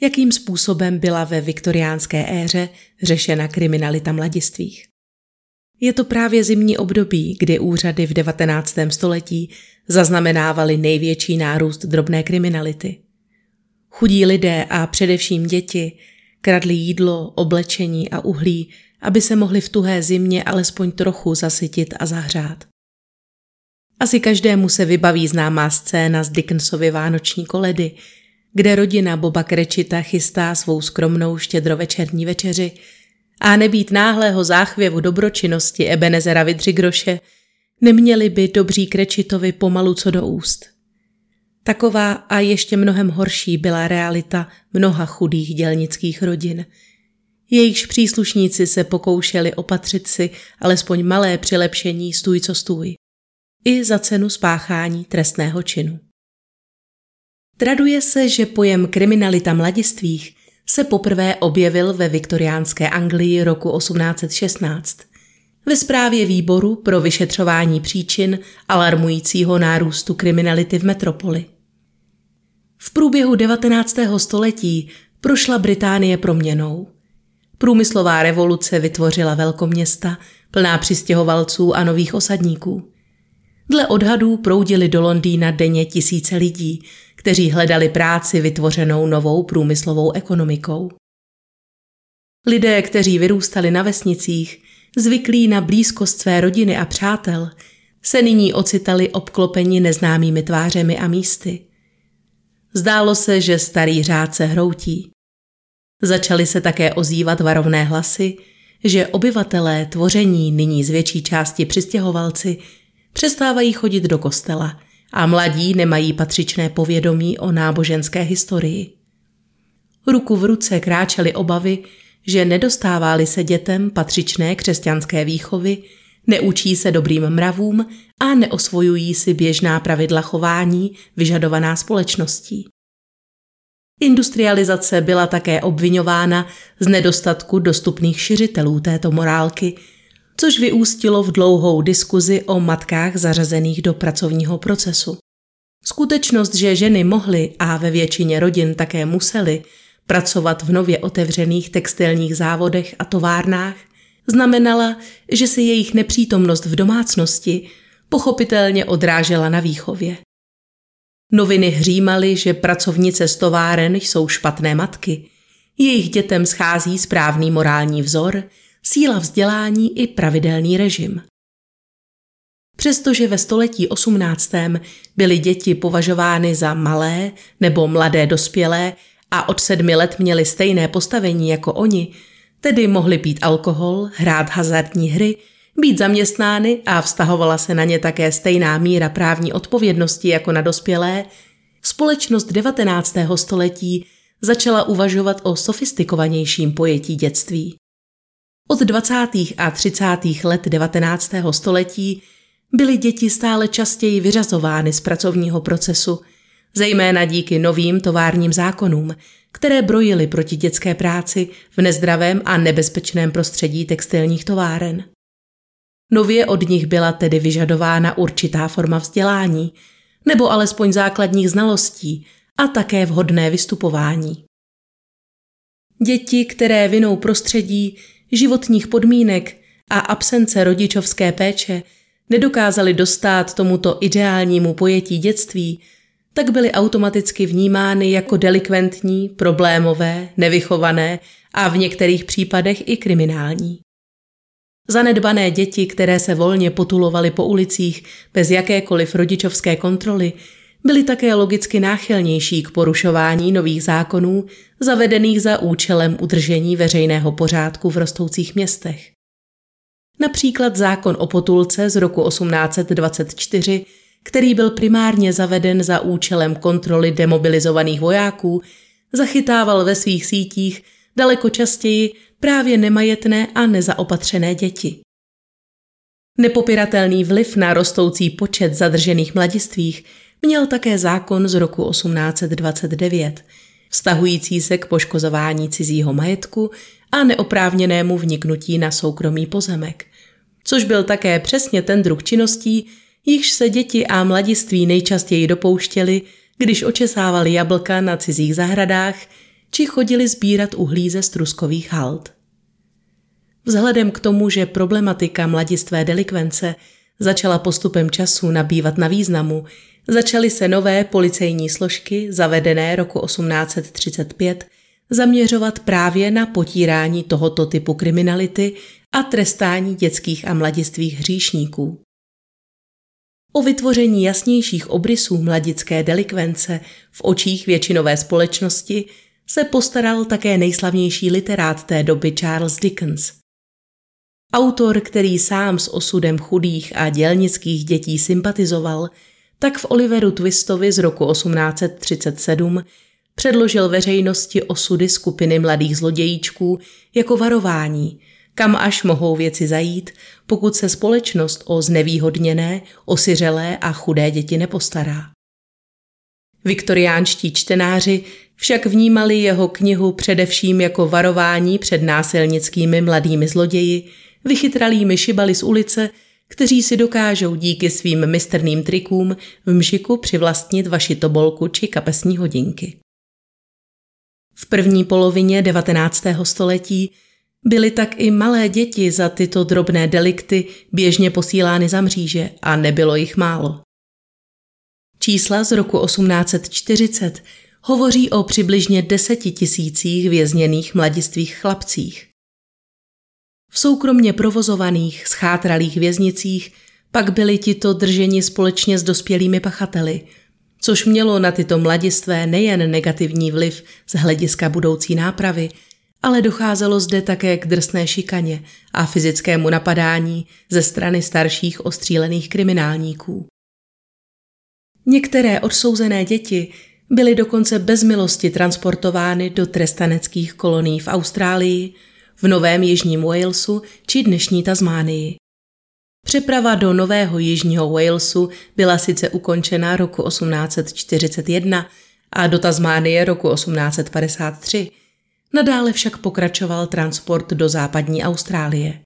jakým způsobem byla ve viktoriánské éře řešena kriminalita mladistvých. Je to právě zimní období, kdy úřady v 19. století zaznamenávaly největší nárůst drobné kriminality. Chudí lidé a především děti kradli jídlo, oblečení a uhlí, aby se mohli v tuhé zimě alespoň trochu zasytit a zahřát. Asi každému se vybaví známá scéna z Dickensovy Vánoční koledy, kde rodina Boba Krečita chystá svou skromnou štědrovečerní večeři a nebýt náhlého záchvěvu dobročinnosti Ebenezera Vidřigroše, neměli by dobří Krečitovi pomalu co do úst. Taková a ještě mnohem horší byla realita mnoha chudých dělnických rodin. Jejichž příslušníci se pokoušeli opatřit si alespoň malé přilepšení stůj co stůj. I za cenu spáchání trestného činu. Traduje se, že pojem kriminalita mladistvých se poprvé objevil ve viktoriánské Anglii roku 1816 ve zprávě výboru pro vyšetřování příčin alarmujícího nárůstu kriminality v metropoli. V průběhu 19. století prošla Británie proměnou. Průmyslová revoluce vytvořila velkoměsta plná přistěhovalců a nových osadníků. Dle odhadů proudili do Londýna denně tisíce lidí, kteří hledali práci vytvořenou novou průmyslovou ekonomikou. Lidé, kteří vyrůstali na vesnicích, zvyklí na blízkost své rodiny a přátel, se nyní ocitali obklopeni neznámými tvářemi a místy. Zdálo se, že starý řád se hroutí. Začaly se také ozývat varovné hlasy, že obyvatelé tvoření nyní z větší části přistěhovalci přestávají chodit do kostela a mladí nemají patřičné povědomí o náboženské historii. Ruku v ruce kráčely obavy, že nedostává se dětem patřičné křesťanské výchovy, neučí se dobrým mravům a neosvojují si běžná pravidla chování vyžadovaná společností. Industrializace byla také obvinována z nedostatku dostupných šiřitelů této morálky – což vyústilo v dlouhou diskuzi o matkách zařazených do pracovního procesu. Skutečnost, že ženy mohly a ve většině rodin také musely pracovat v nově otevřených textilních závodech a továrnách, znamenala, že se jejich nepřítomnost v domácnosti pochopitelně odrážela na výchově. Noviny hřímaly, že pracovnice z továren jsou špatné matky, jejich dětem schází správný morální vzor – síla vzdělání i pravidelný režim. Přestože ve století 18. byly děti považovány za malé nebo mladé dospělé a od sedmi let měly stejné postavení jako oni, tedy mohly pít alkohol, hrát hazardní hry, být zaměstnány a vztahovala se na ně také stejná míra právní odpovědnosti jako na dospělé, společnost 19. století začala uvažovat o sofistikovanějším pojetí dětství. Od 20. a 30. let 19. století byly děti stále častěji vyřazovány z pracovního procesu, zejména díky novým továrním zákonům, které brojily proti dětské práci v nezdravém a nebezpečném prostředí textilních továren. Nově od nich byla tedy vyžadována určitá forma vzdělání, nebo alespoň základních znalostí a také vhodné vystupování. Děti, které vinou prostředí životních podmínek a absence rodičovské péče nedokázali dostat tomuto ideálnímu pojetí dětství, tak byly automaticky vnímány jako delikventní, problémové, nevychované a v některých případech i kriminální. Zanedbané děti, které se volně potulovaly po ulicích bez jakékoliv rodičovské kontroly, byly také logicky náchylnější k porušování nových zákonů zavedených za účelem udržení veřejného pořádku v rostoucích městech. Například zákon o potulce z roku 1824, který byl primárně zaveden za účelem kontroly demobilizovaných vojáků, zachytával ve svých sítích daleko častěji právě nemajetné a nezaopatřené děti. Nepopiratelný vliv na rostoucí počet zadržených mladistvých měl také zákon z roku 1829, vztahující se k poškozování cizího majetku a neoprávněnému vniknutí na soukromý pozemek, což byl také přesně ten druh činností, jichž se děti a mladiství nejčastěji dopouštěli, když očesávali jablka na cizích zahradách či chodili sbírat uhlí ze struskových hald. Vzhledem k tomu, že problematika mladistvé delikvence začala postupem času nabývat na významu, začaly se nové policejní složky, zavedené roku 1835, zaměřovat právě na potírání tohoto typu kriminality a trestání dětských a mladistvých hříšníků. O vytvoření jasnějších obrysů mladické delikvence v očích většinové společnosti se postaral také nejslavnější literát té doby Charles Dickens. Autor, který sám s osudem chudých a dělnických dětí sympatizoval, tak v Oliveru Twistovi z roku 1837 předložil veřejnosti osudy skupiny mladých zlodějíčků jako varování, kam až mohou věci zajít, pokud se společnost o znevýhodněné, osiřelé a chudé děti nepostará. Viktoriánští čtenáři však vnímali jeho knihu především jako varování před násilnickými mladými zloději, vychytralými šibali z ulice, kteří si dokážou díky svým mistrným trikům v mžiku přivlastnit vaši tobolku či kapesní hodinky. V první polovině 19. století byly tak i malé děti za tyto drobné delikty běžně posílány za mříže a nebylo jich málo. Čísla z roku 1840 hovoří o přibližně deseti tisících vězněných mladistvých chlapcích. V soukromně provozovaných, schátralých věznicích pak byli tito drženi společně s dospělými pachateli, což mělo na tyto mladistvé nejen negativní vliv z hlediska budoucí nápravy, ale docházelo zde také k drsné šikaně a fyzickému napadání ze strany starších ostřílených kriminálníků. Některé odsouzené děti byly dokonce bez milosti transportovány do trestaneckých kolonií v Austrálii, v Novém Jižním Walesu či dnešní Tasmánii. Přeprava do Nového Jižního Walesu byla sice ukončena roku 1841 a do Tasmánie roku 1853, nadále však pokračoval transport do západní Austrálie.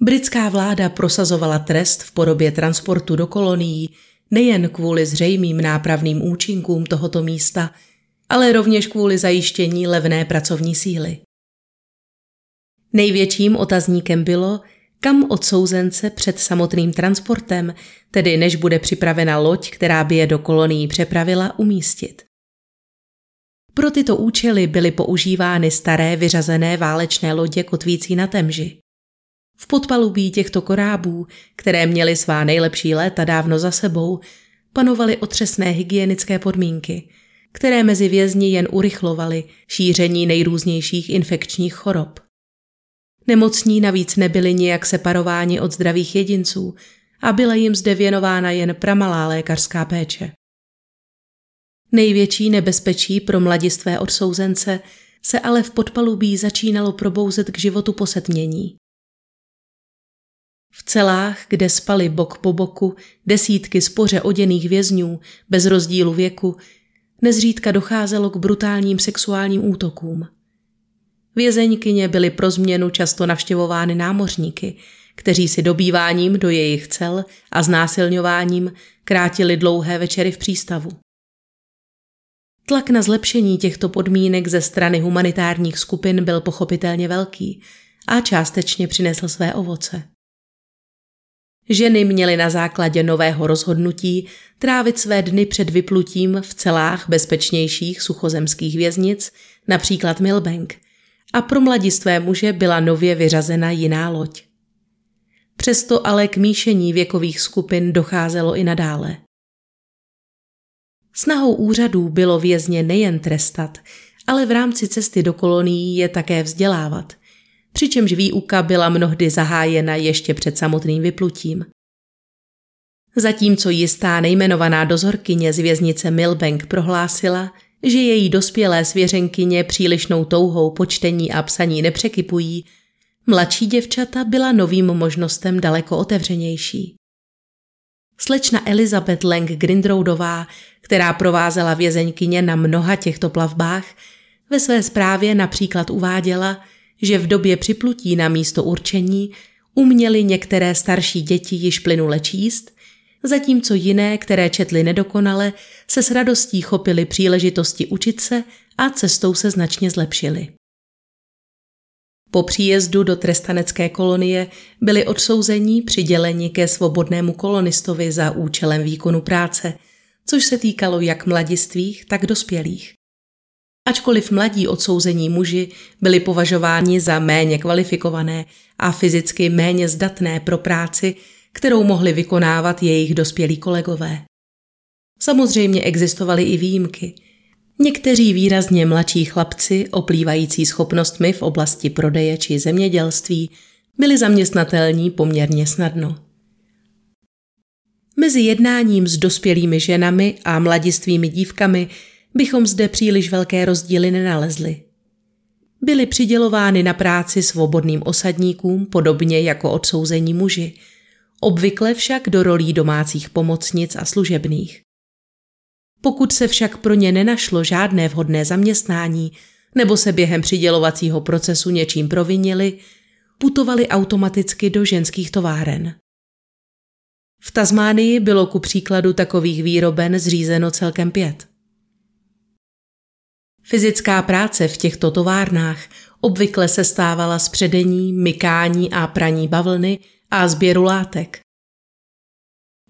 Britská vláda prosazovala trest v podobě transportu do kolonií nejen kvůli zřejmým nápravným účinkům tohoto místa, ale rovněž kvůli zajištění levné pracovní síly. Největším otazníkem bylo, kam odsouzence před samotným transportem, tedy než bude připravena loď, která by je do kolonií přepravila, umístit. Pro tyto účely byly používány staré vyřazené válečné lodě kotvící na temži. V podpalubí těchto korábů, které měly svá nejlepší léta dávno za sebou, panovaly otřesné hygienické podmínky, které mezi vězni jen urychlovaly šíření nejrůznějších infekčních chorob. Nemocní navíc nebyli nijak separováni od zdravých jedinců a byla jim zde věnována jen pramalá lékařská péče. Největší nebezpečí pro mladistvé odsouzence se ale v podpalubí začínalo probouzet k životu posetmění. V celách, kde spali bok po boku desítky spoře oděných vězňů bez rozdílu věku, nezřídka docházelo k brutálním sexuálním útokům. Vězeňkyně byly pro změnu často navštěvovány námořníky, kteří si dobýváním do jejich cel a znásilňováním krátili dlouhé večery v přístavu. Tlak na zlepšení těchto podmínek ze strany humanitárních skupin byl pochopitelně velký a částečně přinesl své ovoce. Ženy měly na základě nového rozhodnutí trávit své dny před vyplutím v celách bezpečnějších suchozemských věznic, například Milbank, a pro mladistvé muže byla nově vyřazena jiná loď. Přesto ale k míšení věkových skupin docházelo i nadále. Snahou úřadů bylo vězně nejen trestat, ale v rámci cesty do kolonií je také vzdělávat, přičemž výuka byla mnohdy zahájena ještě před samotným vyplutím. Zatímco jistá nejmenovaná dozorkyně z věznice Milbank prohlásila, že její dospělé svěřenkyně přílišnou touhou počtení a psaní nepřekypují, mladší děvčata byla novým možnostem daleko otevřenější. Slečna Elizabeth Lang Grindroudová, která provázela vězeňkyně na mnoha těchto plavbách, ve své zprávě například uváděla, že v době připlutí na místo určení uměli některé starší děti již plynule číst, zatímco jiné, které četly nedokonale, se s radostí chopili příležitosti učit se a cestou se značně zlepšili. Po příjezdu do trestanecké kolonie byli odsouzení přiděleni ke svobodnému kolonistovi za účelem výkonu práce, což se týkalo jak mladistvých, tak dospělých. Ačkoliv mladí odsouzení muži byli považováni za méně kvalifikované a fyzicky méně zdatné pro práci, kterou mohli vykonávat jejich dospělí kolegové. Samozřejmě existovaly i výjimky. Někteří výrazně mladší chlapci, oplývající schopnostmi v oblasti prodeje či zemědělství, byli zaměstnatelní poměrně snadno. Mezi jednáním s dospělými ženami a mladistvými dívkami bychom zde příliš velké rozdíly nenalezli. Byly přidělovány na práci svobodným osadníkům podobně jako odsouzení muži, obvykle však do rolí domácích pomocnic a služebných. Pokud se však pro ně nenašlo žádné vhodné zaměstnání nebo se během přidělovacího procesu něčím provinili, putovali automaticky do ženských továren. V Tasmánii bylo ku příkladu takových výroben zřízeno celkem pět. Fyzická práce v těchto továrnách obvykle se stávala z předení, mykání a praní bavlny a sběru látek.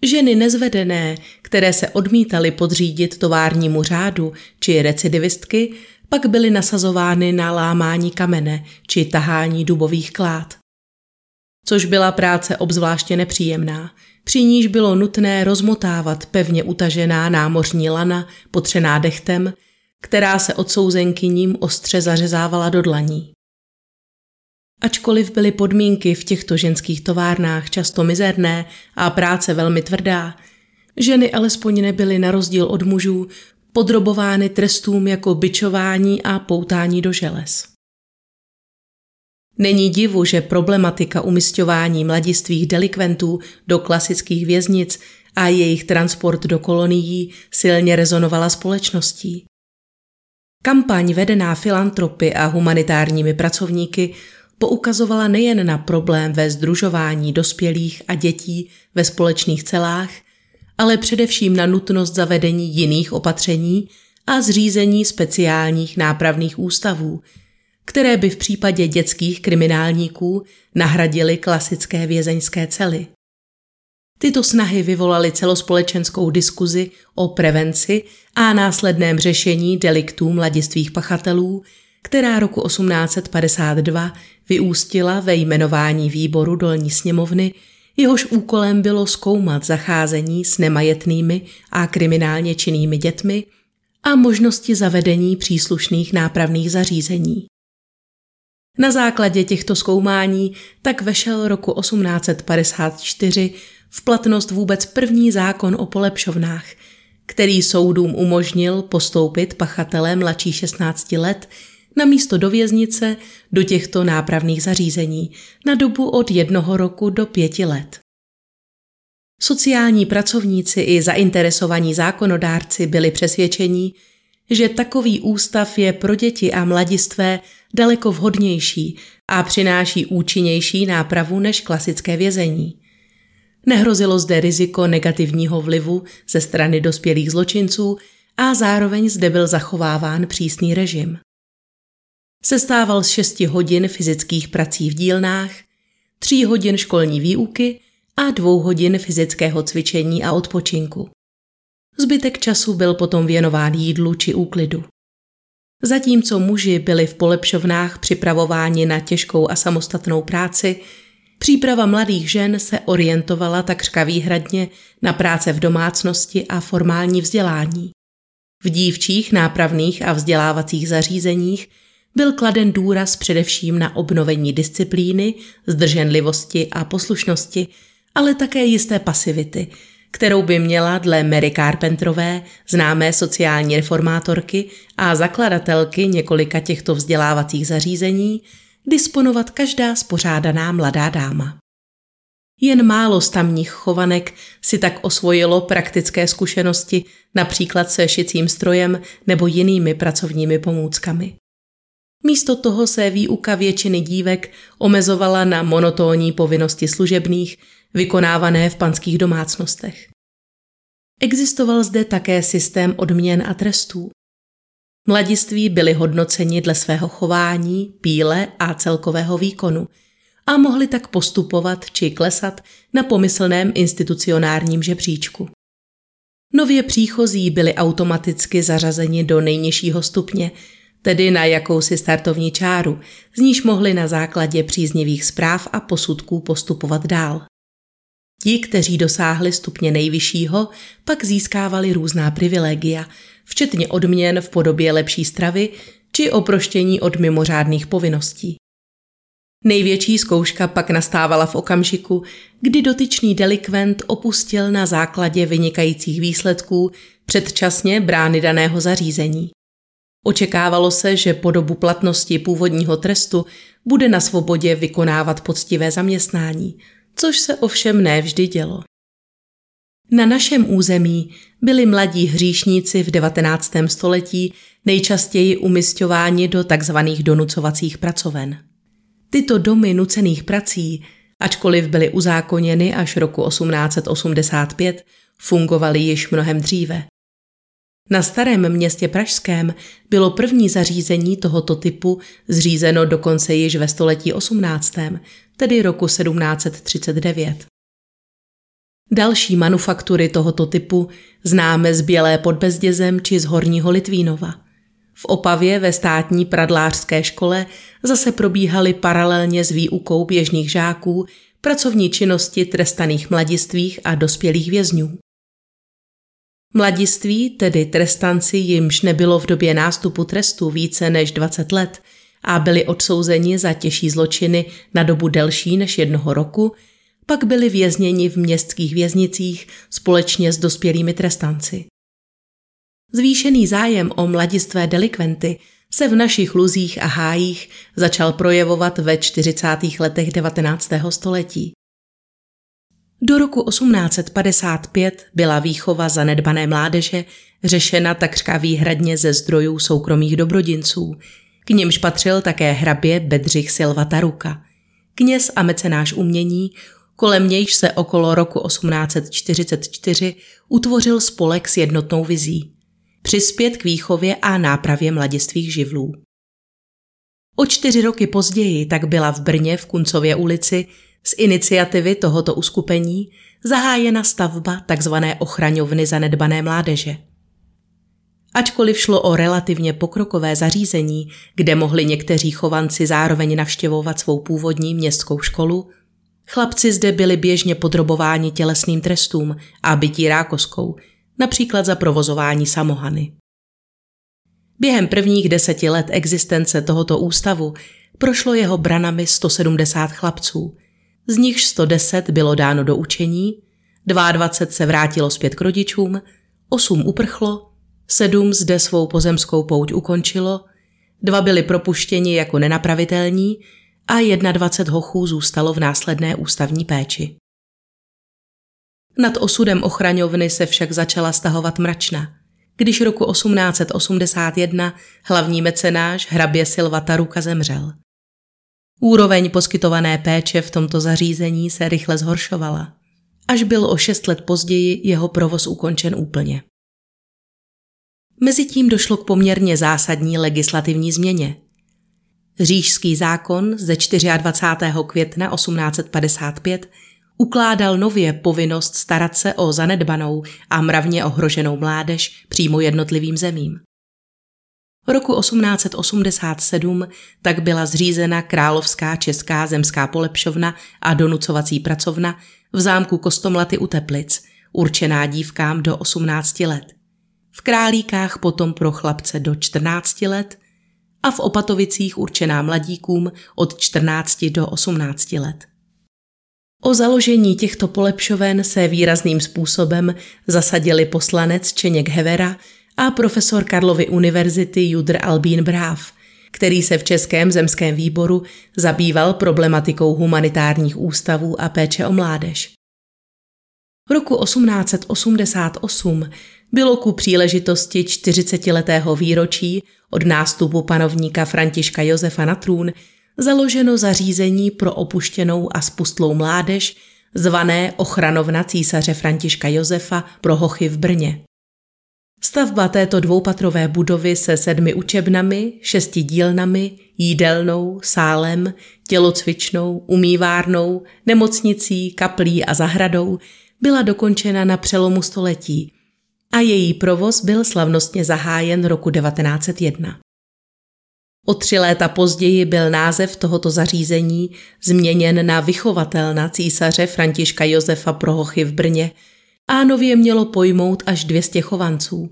Ženy nezvedené, které se odmítaly podřídit továrnímu řádu či recidivistky, pak byly nasazovány na lámání kamene či tahání dubových klád. Což byla práce obzvláště nepříjemná, při níž bylo nutné rozmotávat pevně utažená námořní lana, potřená dechtem, která se odsouzenkyním ostře zařezávala do dlaní. Ačkoliv byly podmínky v těchto ženských továrnách často mizerné a práce velmi tvrdá, ženy alespoň nebyly na rozdíl od mužů podrobovány trestům jako byčování a poutání do želez. Není divu, že problematika umistování mladistvých delikventů do klasických věznic a jejich transport do kolonií silně rezonovala společností. Kampaň vedená filantropy a humanitárními pracovníky poukazovala nejen na problém ve združování dospělých a dětí ve společných celách, ale především na nutnost zavedení jiných opatření a zřízení speciálních nápravných ústavů, které by v případě dětských kriminálníků nahradily klasické vězeňské cely. Tyto snahy vyvolaly celospolečenskou diskuzi o prevenci a následném řešení deliktů mladistvých pachatelů, která roku 1852 vyústila ve jmenování výboru dolní sněmovny, jehož úkolem bylo zkoumat zacházení s nemajetnými a kriminálně činnými dětmi a možnosti zavedení příslušných nápravných zařízení. Na základě těchto zkoumání tak vešel roku 1854 v platnost vůbec první zákon o polepšovnách, který soudům umožnil postoupit pachatelé mladší 16 let na místo do věznice do těchto nápravných zařízení na dobu od jednoho roku do pěti let. Sociální pracovníci i zainteresovaní zákonodárci byli přesvědčení, že takový ústav je pro děti a mladistvé daleko vhodnější a přináší účinnější nápravu než klasické vězení. Nehrozilo zde riziko negativního vlivu ze strany dospělých zločinců a zároveň zde byl zachováván přísný režim. Sestával z 6 hodin fyzických prací v dílnách, 3 hodin školní výuky a 2 hodin fyzického cvičení a odpočinku. Zbytek času byl potom věnován jídlu či úklidu. Zatímco muži byli v polepšovnách připravováni na těžkou a samostatnou práci, příprava mladých žen se orientovala takřka výhradně na práce v domácnosti a formální vzdělání. V dívčích, nápravných a vzdělávacích zařízeních byl kladen důraz především na obnovení disciplíny, zdrženlivosti a poslušnosti, ale také jisté pasivity, kterou by měla dle Mary Carpenterové, známé sociální reformátorky a zakladatelky několika těchto vzdělávacích zařízení, disponovat každá spořádaná mladá dáma. Jen málo z tamních chovanek si tak osvojilo praktické zkušenosti, například se šicím strojem nebo jinými pracovními pomůckami. Místo toho se výuka většiny dívek omezovala na monotónní povinnosti služebných, vykonávané v panských domácnostech. Existoval zde také systém odměn a trestů. Mladiství byli hodnoceni dle svého chování, píle a celkového výkonu a mohli tak postupovat či klesat na pomyslném institucionárním žebříčku. Nově příchozí byli automaticky zařazeni do nejnižšího stupně, tedy na jakousi startovní čáru, z níž mohli na základě příznivých zpráv a posudků postupovat dál. Ti, kteří dosáhli stupně nejvyššího, pak získávali různá privilegia, včetně odměn v podobě lepší stravy či oproštění od mimořádných povinností. Největší zkouška pak nastávala v okamžiku, kdy dotyčný delikvent opustil na základě vynikajících výsledků předčasně brány daného zařízení. Očekávalo se, že po dobu platnosti původního trestu bude na svobodě vykonávat poctivé zaměstnání, což se ovšem nevždy dělo. Na našem území byli mladí hříšníci v 19. století nejčastěji umistováni do tzv. donucovacích pracoven. Tyto domy nucených prací, ačkoliv byly uzákoněny až roku 1885, fungovaly již mnohem dříve. Na starém městě Pražském bylo první zařízení tohoto typu zřízeno dokonce již ve století 18., tedy roku 1739. Další manufaktury tohoto typu známe z Bělé pod Bezdězem či z Horního Litvínova. V Opavě ve státní pradlářské škole zase probíhaly paralelně s výukou běžných žáků pracovní činnosti trestaných mladistvých a dospělých vězňů. Mladiství, tedy trestanci, jimž nebylo v době nástupu trestu více než 20 let a byli odsouzeni za těžší zločiny na dobu delší než jednoho roku, pak byli vězněni v městských věznicích společně s dospělými trestanci. Zvýšený zájem o mladistvé delikventy se v našich luzích a hájích začal projevovat ve 40. letech 19. století. Do roku 1855 byla výchova zanedbané mládeže řešena takřka výhradně ze zdrojů soukromých dobrodinců. K němž patřil také hrabě Bedřich Silva Taruka, kněz a mecenáš umění, kolem nějž se okolo roku 1844 utvořil spolek s jednotnou vizí. Přispět k výchově a nápravě mladistvých živlů. O čtyři roky později tak byla v Brně v Kuncově ulici z iniciativy tohoto uskupení zahájena stavba tzv. ochraňovny zanedbané mládeže. Ačkoliv šlo o relativně pokrokové zařízení, kde mohli někteří chovanci zároveň navštěvovat svou původní městskou školu, chlapci zde byli běžně podrobováni tělesným trestům a bytí rákoskou, například za provozování samohany. Během prvních deseti let existence tohoto ústavu prošlo jeho branami 170 chlapců – z nich 110 bylo dáno do učení, 22 se vrátilo zpět k rodičům, 8 uprchlo, 7 zde svou pozemskou pouť ukončilo, dva byli propuštěni jako nenapravitelní a 21 hochů zůstalo v následné ústavní péči. Nad osudem ochraňovny se však začala stahovat mračna, když roku 1881 hlavní mecenáš hrabě Silva Taruka zemřel. Úroveň poskytované péče v tomto zařízení se rychle zhoršovala. Až byl o šest let později jeho provoz ukončen úplně. Mezitím došlo k poměrně zásadní legislativní změně. Řížský zákon ze 24. května 1855 ukládal nově povinnost starat se o zanedbanou a mravně ohroženou mládež přímo jednotlivým zemím. Roku 1887 tak byla zřízena Královská česká zemská polepšovna a donucovací pracovna v zámku Kostomlaty u Teplic, určená dívkám do 18 let. V Králíkách potom pro chlapce do 14 let a v Opatovicích určená mladíkům od 14 do 18 let. O založení těchto polepšoven se výrazným způsobem zasadili poslanec Čeněk Hevera a profesor Karlovy univerzity Judr Albín Bráv, který se v Českém zemském výboru zabýval problematikou humanitárních ústavů a péče o mládež. V roku 1888 bylo ku příležitosti 40-letého výročí od nástupu panovníka Františka Josefa na trůn založeno zařízení pro opuštěnou a spustlou mládež zvané Ochranovna císaře Františka Josefa pro hochy v Brně. Stavba této dvoupatrové budovy se sedmi učebnami, šesti dílnami, jídelnou, sálem, tělocvičnou, umývárnou, nemocnicí, kaplí a zahradou byla dokončena na přelomu století a její provoz byl slavnostně zahájen roku 1901. O tři léta později byl název tohoto zařízení změněn na vychovatelna císaře Františka Josefa Prohochy v Brně a nově mělo pojmout až 200 chovanců.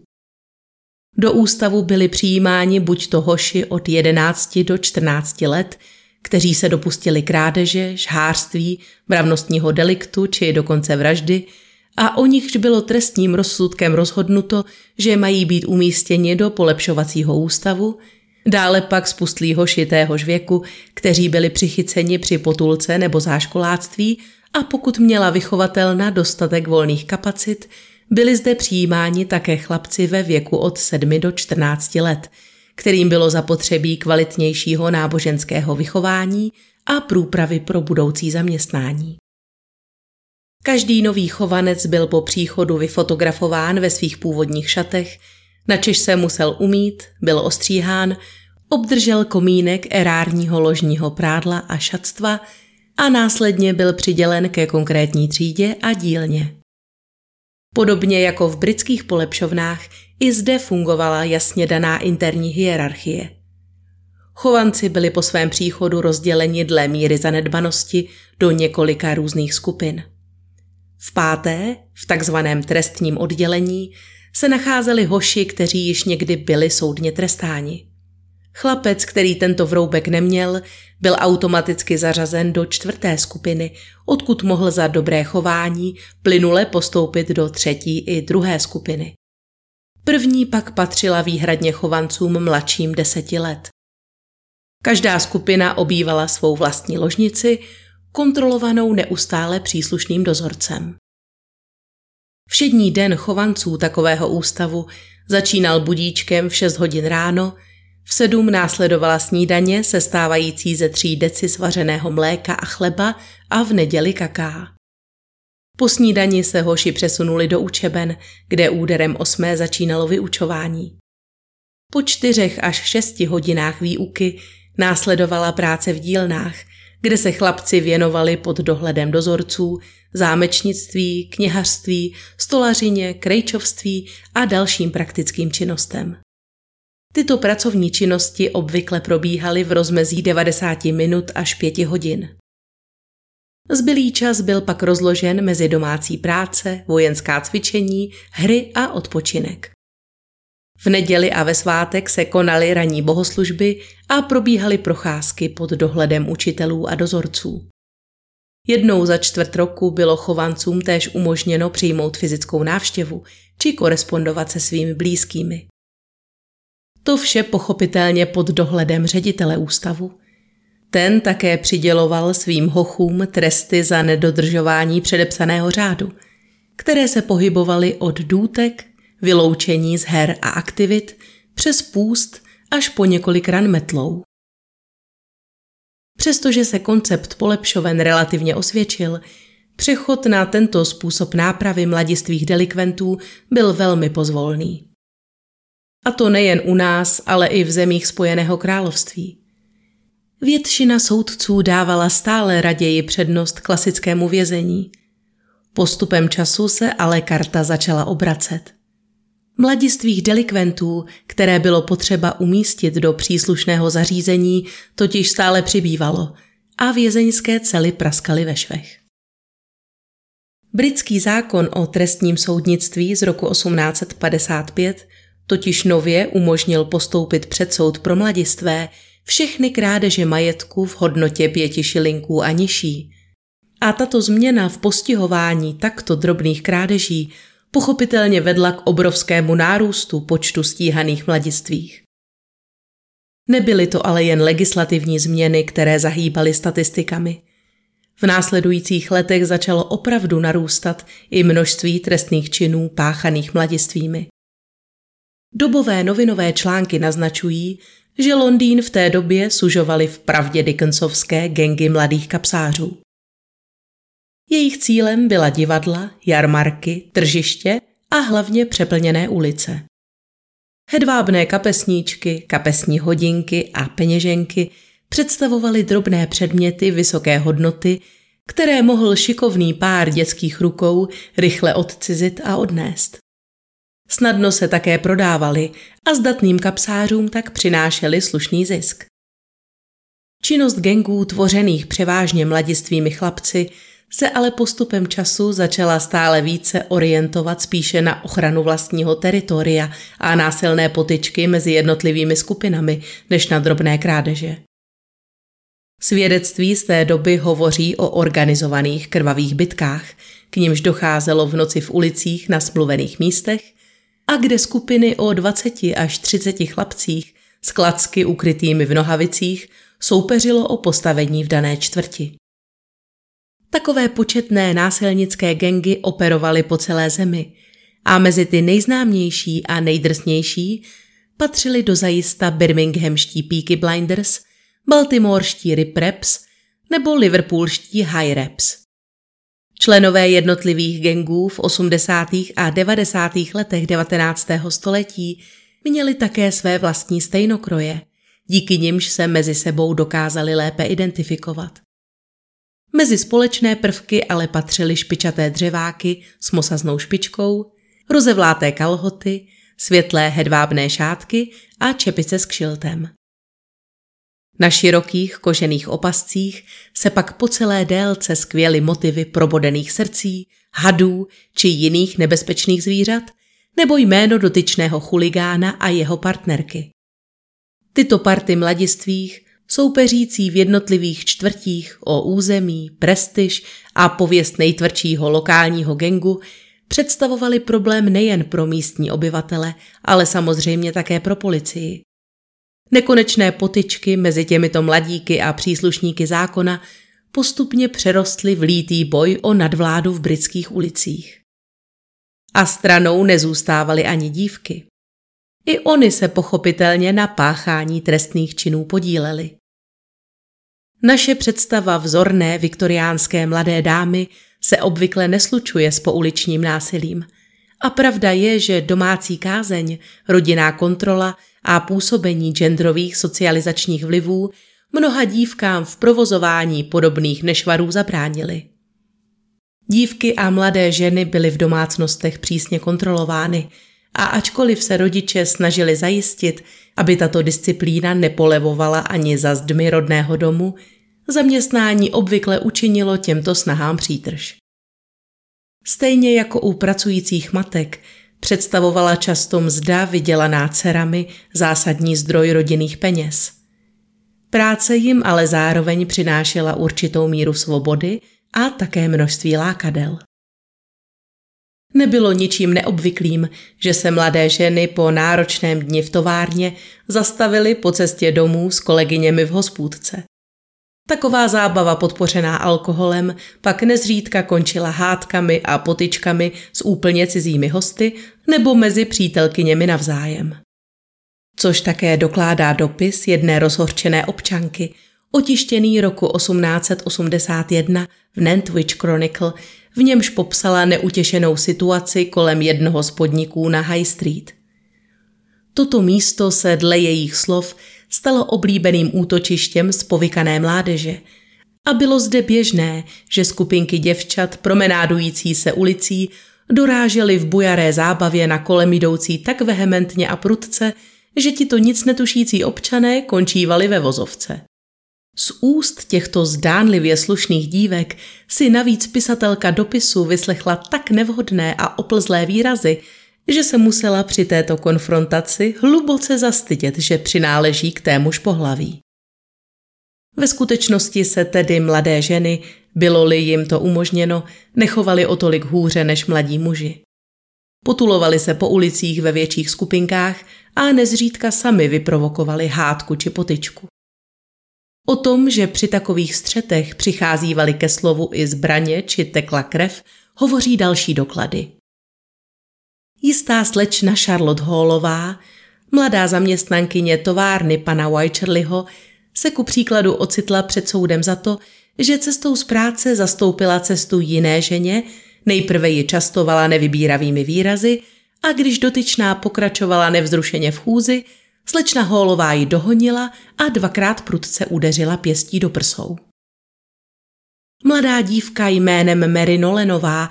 Do ústavu byli přijímáni buď to hoši od 11 do 14 let, kteří se dopustili krádeže, žhářství, mravnostního deliktu či dokonce vraždy a o nichž bylo trestním rozsudkem rozhodnuto, že mají být umístěni do polepšovacího ústavu, dále pak spustlí hoši téhož věku, kteří byli přichyceni při potulce nebo záškoláctví a pokud měla vychovatelna dostatek volných kapacit, byli zde přijímáni také chlapci ve věku od 7 do 14 let, kterým bylo zapotřebí kvalitnějšího náboženského vychování a průpravy pro budoucí zaměstnání. Každý nový chovanec byl po příchodu vyfotografován ve svých původních šatech, načež se musel umít, byl ostříhán, obdržel komínek erárního ložního prádla a šatstva a následně byl přidělen ke konkrétní třídě a dílně. Podobně jako v britských polepšovnách, i zde fungovala jasně daná interní hierarchie. Chovanci byli po svém příchodu rozděleni dle míry zanedbanosti do několika různých skupin. V páté, v takzvaném trestním oddělení, se nacházeli hoši, kteří již někdy byli soudně trestáni. Chlapec, který tento vroubek neměl, byl automaticky zařazen do čtvrté skupiny, odkud mohl za dobré chování plynule postoupit do třetí i druhé skupiny. První pak patřila výhradně chovancům mladším deseti let. Každá skupina obývala svou vlastní ložnici, kontrolovanou neustále příslušným dozorcem. Všední den chovanců takového ústavu začínal budíčkem v 6 hodin ráno v sedm následovala snídaně sestávající ze tří deci svařeného mléka a chleba a v neděli kaká. Po snídani se hoši přesunuli do učeben, kde úderem osmé začínalo vyučování. Po čtyřech až šesti hodinách výuky následovala práce v dílnách, kde se chlapci věnovali pod dohledem dozorců, zámečnictví, kněhařství, stolařině, krejčovství a dalším praktickým činnostem. Tyto pracovní činnosti obvykle probíhaly v rozmezí 90 minut až 5 hodin. Zbylý čas byl pak rozložen mezi domácí práce, vojenská cvičení, hry a odpočinek. V neděli a ve svátek se konaly ranní bohoslužby a probíhaly procházky pod dohledem učitelů a dozorců. Jednou za čtvrt roku bylo chovancům též umožněno přijmout fyzickou návštěvu či korespondovat se svými blízkými. To vše pochopitelně pod dohledem ředitele ústavu. Ten také přiděloval svým hochům tresty za nedodržování předepsaného řádu, které se pohybovaly od důtek, vyloučení z her a aktivit, přes půst až po několik ran metlou. Přestože se koncept polepšoven relativně osvědčil, přechod na tento způsob nápravy mladistvých delikventů byl velmi pozvolný. A to nejen u nás, ale i v zemích Spojeného království. Většina soudců dávala stále raději přednost klasickému vězení. Postupem času se ale karta začala obracet. Mladistvých delikventů, které bylo potřeba umístit do příslušného zařízení, totiž stále přibývalo a vězeňské cely praskaly ve švech. Britský zákon o trestním soudnictví z roku 1855 totiž nově umožnil postoupit před soud pro mladistvé všechny krádeže majetku v hodnotě pěti šilinků a nižší. A tato změna v postihování takto drobných krádeží pochopitelně vedla k obrovskému nárůstu počtu stíhaných mladistvých. Nebyly to ale jen legislativní změny, které zahýbaly statistikami. V následujících letech začalo opravdu narůstat i množství trestných činů páchaných mladistvými. Dobové novinové články naznačují, že Londýn v té době sužovali v pravdě Dickensovské gengy mladých kapsářů. Jejich cílem byla divadla, jarmarky, tržiště a hlavně přeplněné ulice. Hedvábné kapesníčky, kapesní hodinky a peněženky představovaly drobné předměty vysoké hodnoty, které mohl šikovný pár dětských rukou rychle odcizit a odnést. Snadno se také prodávali a zdatným kapsářům tak přinášeli slušný zisk. Činnost gengů tvořených převážně mladistvými chlapci se ale postupem času začala stále více orientovat spíše na ochranu vlastního teritoria a násilné potyčky mezi jednotlivými skupinami než na drobné krádeže. Svědectví z té doby hovoří o organizovaných krvavých bitkách, k nimž docházelo v noci v ulicích na smluvených místech a kde skupiny o 20 až 30 chlapcích s klacky ukrytými v nohavicích soupeřilo o postavení v dané čtvrti. Takové početné násilnické gengy operovaly po celé zemi a mezi ty nejznámější a nejdrsnější patřili do zajista birminghamští Peaky Blinders, baltimorští Rip Raps nebo liverpoolští High Raps. Členové jednotlivých gengů v 80. a 90. letech 19. století měli také své vlastní stejnokroje, díky nimž se mezi sebou dokázali lépe identifikovat. Mezi společné prvky ale patřily špičaté dřeváky s mosaznou špičkou, rozevláté kalhoty, světlé hedvábné šátky a čepice s kšiltem. Na širokých kožených opascích se pak po celé délce skvěly motivy probodených srdcí, hadů či jiných nebezpečných zvířat, nebo jméno dotyčného chuligána a jeho partnerky. Tyto party mladistvých soupeřící v jednotlivých čtvrtích o území, prestiž a pověst nejtvrdšího lokálního gengu, představovali problém nejen pro místní obyvatele, ale samozřejmě také pro policii. Nekonečné potyčky mezi těmito mladíky a příslušníky zákona postupně přerostly v lítý boj o nadvládu v britských ulicích. A stranou nezůstávaly ani dívky. I oni se pochopitelně na páchání trestných činů podíleli. Naše představa vzorné viktoriánské mladé dámy se obvykle neslučuje s pouličním násilím. A pravda je, že domácí kázeň, rodinná kontrola a působení genderových socializačních vlivů mnoha dívkám v provozování podobných nešvarů zabránili. Dívky a mladé ženy byly v domácnostech přísně kontrolovány a ačkoliv se rodiče snažili zajistit, aby tato disciplína nepolevovala ani za zdmi rodného domu, zaměstnání obvykle učinilo těmto snahám přítrž. Stejně jako u pracujících matek představovala často mzda vydělaná dcerami zásadní zdroj rodinných peněz. Práce jim ale zároveň přinášela určitou míru svobody a také množství lákadel. Nebylo ničím neobvyklým, že se mladé ženy po náročném dni v továrně zastavily po cestě domů s kolegyněmi v hospůdce. Taková zábava podpořená alkoholem pak nezřídka končila hádkami a potyčkami s úplně cizími hosty nebo mezi přítelkyněmi navzájem. Což také dokládá dopis jedné rozhorčené občanky, otištěný roku 1881 v Nantwich Chronicle, v němž popsala neutěšenou situaci kolem jednoho z podniků na High Street. Toto místo se dle jejich slov stalo oblíbeným útočištěm z povykané mládeže. A bylo zde běžné, že skupinky děvčat promenádující se ulicí dorážely v bujaré zábavě na kolem jdoucí tak vehementně a prudce, že ti to nic netušící občané končívali ve vozovce. Z úst těchto zdánlivě slušných dívek si navíc pisatelka dopisu vyslechla tak nevhodné a oplzlé výrazy, že se musela při této konfrontaci hluboce zastydět, že přináleží k témuž pohlaví. Ve skutečnosti se tedy mladé ženy Bylo-li jim to umožněno, nechovali o tolik hůře než mladí muži. Potulovali se po ulicích ve větších skupinkách a nezřídka sami vyprovokovali hádku či potyčku. O tom, že při takových střetech přicházívali ke slovu i zbraně či tekla krev, hovoří další doklady. Jistá slečna Charlotte Hallová, mladá zaměstnankyně továrny pana Wycherlyho, se ku příkladu ocitla před soudem za to, že cestou z práce zastoupila cestu jiné ženě, nejprve ji častovala nevybíravými výrazy a když dotyčná pokračovala nevzrušeně v chůzi, slečna Hallová ji dohonila a dvakrát prudce udeřila pěstí do prsou. Mladá dívka jménem Mary Nolenová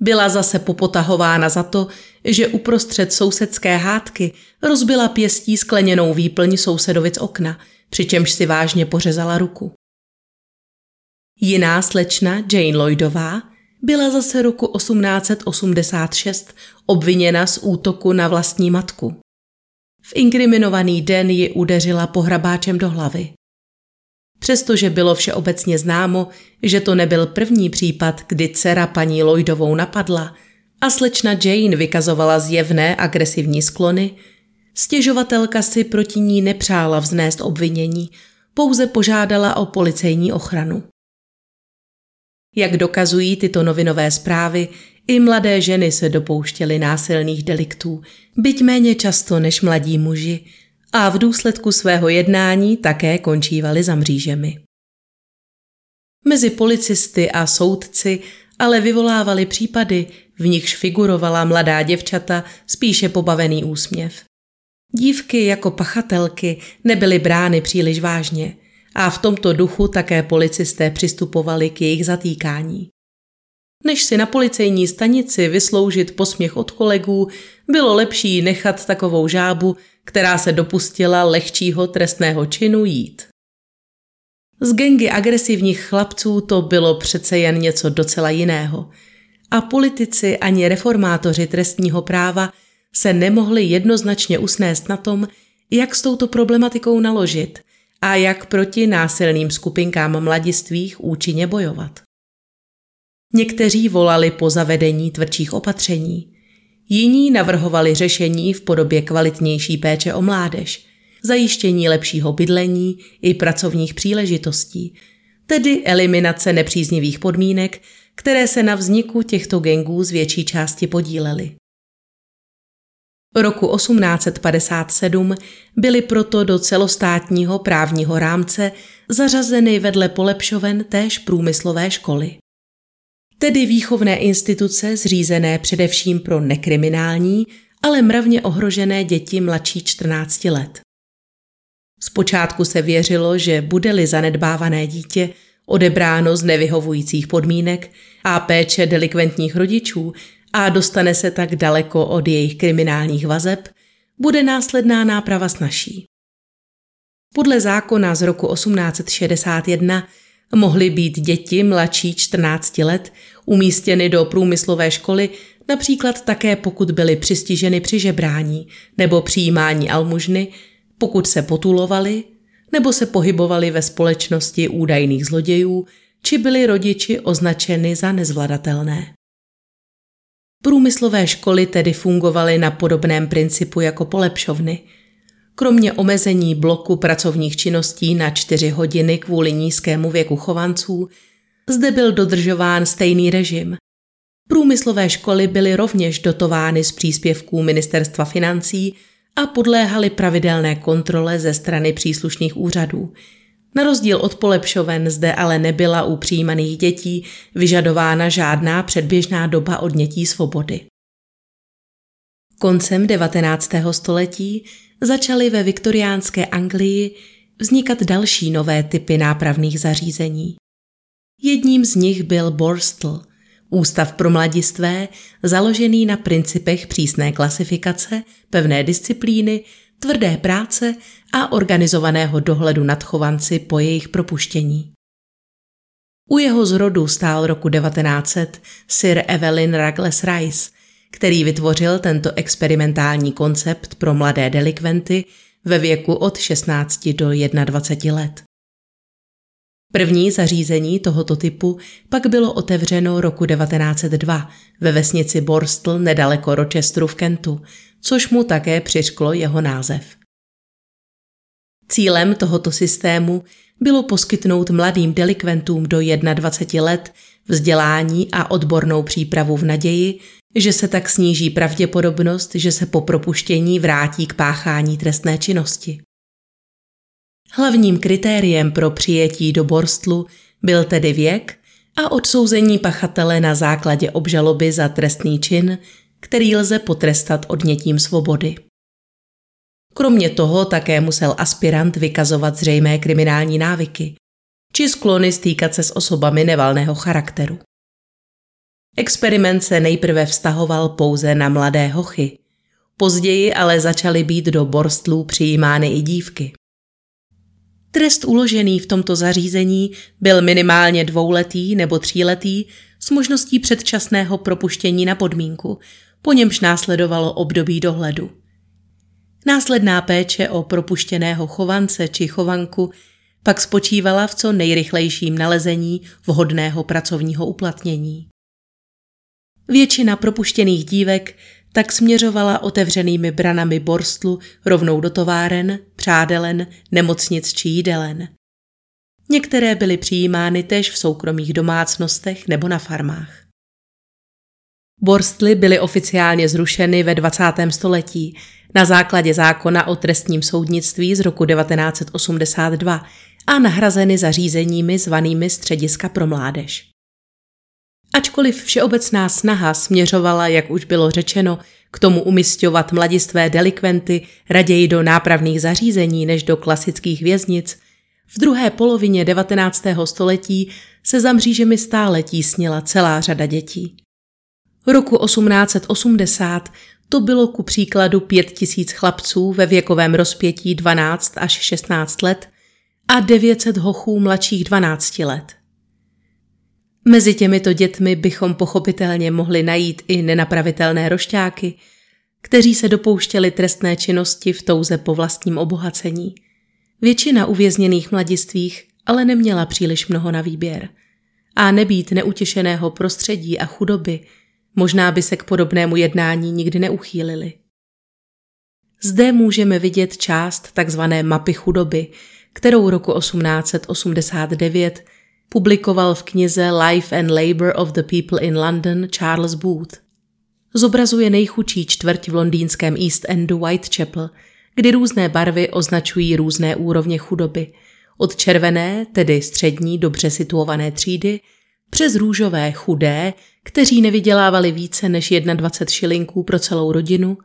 byla zase popotahována za to, že uprostřed sousedské hádky rozbila pěstí skleněnou výplň sousedovic okna, přičemž si vážně pořezala ruku. Jiná slečna, Jane Lloydová, byla zase roku 1886 obviněna z útoku na vlastní matku. V inkriminovaný den ji udeřila pohrabáčem do hlavy. Přestože bylo všeobecně známo, že to nebyl první případ, kdy dcera paní Lloydovou napadla a slečna Jane vykazovala zjevné agresivní sklony, stěžovatelka si proti ní nepřála vznést obvinění, pouze požádala o policejní ochranu. Jak dokazují tyto novinové zprávy, i mladé ženy se dopouštěly násilných deliktů, byť méně často než mladí muži, a v důsledku svého jednání také končívali za mřížemi. Mezi policisty a soudci ale vyvolávali případy, v nichž figurovala mladá děvčata spíše pobavený úsměv. Dívky jako pachatelky nebyly brány příliš vážně a v tomto duchu také policisté přistupovali k jejich zatýkání. Než si na policejní stanici vysloužit posměch od kolegů, bylo lepší nechat takovou žábu, která se dopustila lehčího trestného činu jít. Z gengy agresivních chlapců to bylo přece jen něco docela jiného. A politici ani reformátoři trestního práva se nemohli jednoznačně usnést na tom, jak s touto problematikou naložit a jak proti násilným skupinkám mladistvých účinně bojovat. Někteří volali po zavedení tvrdších opatření, jiní navrhovali řešení v podobě kvalitnější péče o mládež, zajištění lepšího bydlení i pracovních příležitostí, tedy eliminace nepříznivých podmínek, které se na vzniku těchto gengů z větší části podílely. Roku 1857 byly proto do celostátního právního rámce zařazeny vedle polepšoven též průmyslové školy. Tedy výchovné instituce zřízené především pro nekriminální, ale mravně ohrožené děti mladší 14 let. Zpočátku se věřilo, že bude-li zanedbávané dítě odebráno z nevyhovujících podmínek a péče delikventních rodičů a dostane se tak daleko od jejich kriminálních vazeb, bude následná náprava snažší. Podle zákona z roku 1861 mohly být děti mladší 14 let umístěny do průmyslové školy například také pokud byly přistiženy při žebrání nebo přijímání almužny, pokud se potulovali nebo se pohybovali ve společnosti údajných zlodějů, či byli rodiči označeny za nezvladatelné. Průmyslové školy tedy fungovaly na podobném principu jako polepšovny. Kromě omezení bloku pracovních činností na čtyři hodiny kvůli nízkému věku chovanců, zde byl dodržován stejný režim. Průmyslové školy byly rovněž dotovány z příspěvků ministerstva financí a podléhaly pravidelné kontrole ze strany příslušných úřadů – na rozdíl od polepšoven zde ale nebyla u přijímaných dětí vyžadována žádná předběžná doba odnětí svobody. Koncem 19. století začaly ve viktoriánské Anglii vznikat další nové typy nápravných zařízení. Jedním z nich byl Borstel, ústav pro mladistvé, založený na principech přísné klasifikace, pevné disciplíny tvrdé práce a organizovaného dohledu nad chovanci po jejich propuštění. U jeho zrodu stál roku 1900 Sir Evelyn Ruggles Rice, který vytvořil tento experimentální koncept pro mladé delikventy ve věku od 16 do 21 let. První zařízení tohoto typu pak bylo otevřeno roku 1902 ve vesnici Borstl nedaleko Rochesteru v Kentu, což mu také přišklo jeho název. Cílem tohoto systému bylo poskytnout mladým delikventům do 21 let vzdělání a odbornou přípravu v naději, že se tak sníží pravděpodobnost, že se po propuštění vrátí k páchání trestné činnosti. Hlavním kritériem pro přijetí do borstlu byl tedy věk a odsouzení pachatele na základě obžaloby za trestný čin, který lze potrestat odnětím svobody. Kromě toho také musel aspirant vykazovat zřejmé kriminální návyky či sklony stýkat se s osobami nevalného charakteru. Experiment se nejprve vztahoval pouze na mladé hochy, později ale začaly být do borstlů přijímány i dívky. Trest uložený v tomto zařízení byl minimálně dvouletý nebo tříletý s možností předčasného propuštění na podmínku, po němž následovalo období dohledu. Následná péče o propuštěného chovance či chovanku pak spočívala v co nejrychlejším nalezení vhodného pracovního uplatnění. Většina propuštěných dívek tak směřovala otevřenými branami borstlu rovnou do továren, přádelen, nemocnic či jídelen. Některé byly přijímány též v soukromých domácnostech nebo na farmách. Borstly byly oficiálně zrušeny ve 20. století na základě zákona o trestním soudnictví z roku 1982 a nahrazeny zařízeními zvanými střediska pro mládež. Ačkoliv všeobecná snaha směřovala, jak už bylo řečeno, k tomu umistovat mladistvé delikventy raději do nápravných zařízení než do klasických věznic, v druhé polovině 19. století se za mřížemi stále tísnila celá řada dětí. Roku 1880 to bylo ku příkladu pět tisíc chlapců ve věkovém rozpětí 12 až 16 let a 900 hochů mladších 12 let. Mezi těmito dětmi bychom pochopitelně mohli najít i nenapravitelné rošťáky, kteří se dopouštěli trestné činnosti v touze po vlastním obohacení. Většina uvězněných mladistvých ale neměla příliš mnoho na výběr. A nebýt neutěšeného prostředí a chudoby, možná by se k podobnému jednání nikdy neuchýlili. Zde můžeme vidět část takzvané mapy chudoby, kterou roku 1889 publikoval v knize Life and Labor of the People in London Charles Booth. Zobrazuje nejchudší čtvrť v londýnském East Endu Whitechapel, kdy různé barvy označují různé úrovně chudoby. Od červené, tedy střední, dobře situované třídy, přes růžové chudé, kteří nevydělávali více než 21 šilinků pro celou rodinu,